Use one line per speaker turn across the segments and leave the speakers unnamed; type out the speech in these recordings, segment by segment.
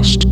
Bumpcast.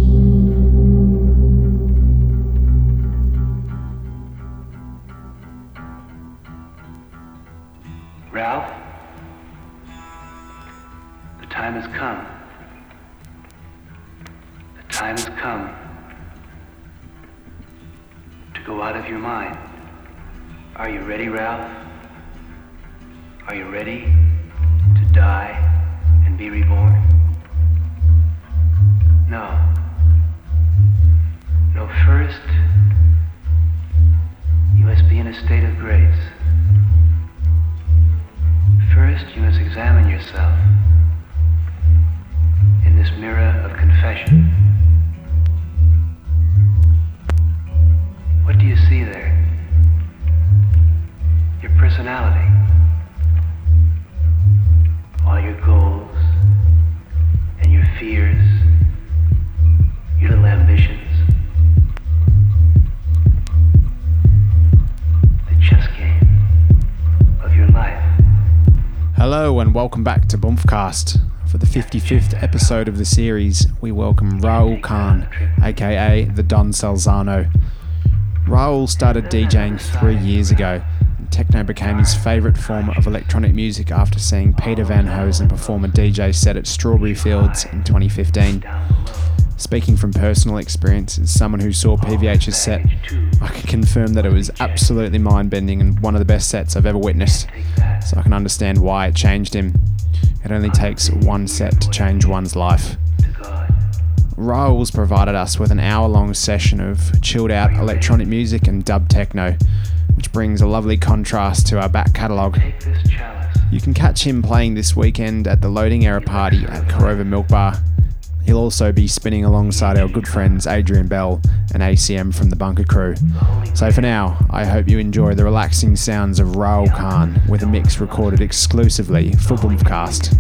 Welcome back to Bumpcast. For the 55th episode of the series, we welcome Raul Khan, aka the Don Salzano. Raul started DJing three years ago, and techno became his favourite form of electronic music after seeing Peter Van Hoesen perform a DJ set at Strawberry Fields in 2015. Speaking from personal experience, as someone who saw PVH's set, I can confirm that it was absolutely mind bending and one of the best sets I've ever witnessed, so I can understand why it changed him. It only takes one set to change one's life. Raul's provided us with an hour long session of chilled out electronic music and dub techno, which brings a lovely contrast to our back catalogue. You can catch him playing this weekend at the Loading Era Party at Korova Milk Bar. He'll also be spinning alongside our good friends Adrian Bell and ACM from the Bunker Crew. So for now, I hope you enjoy the relaxing sounds of Raul Khan with a mix recorded exclusively for
Bumpcast.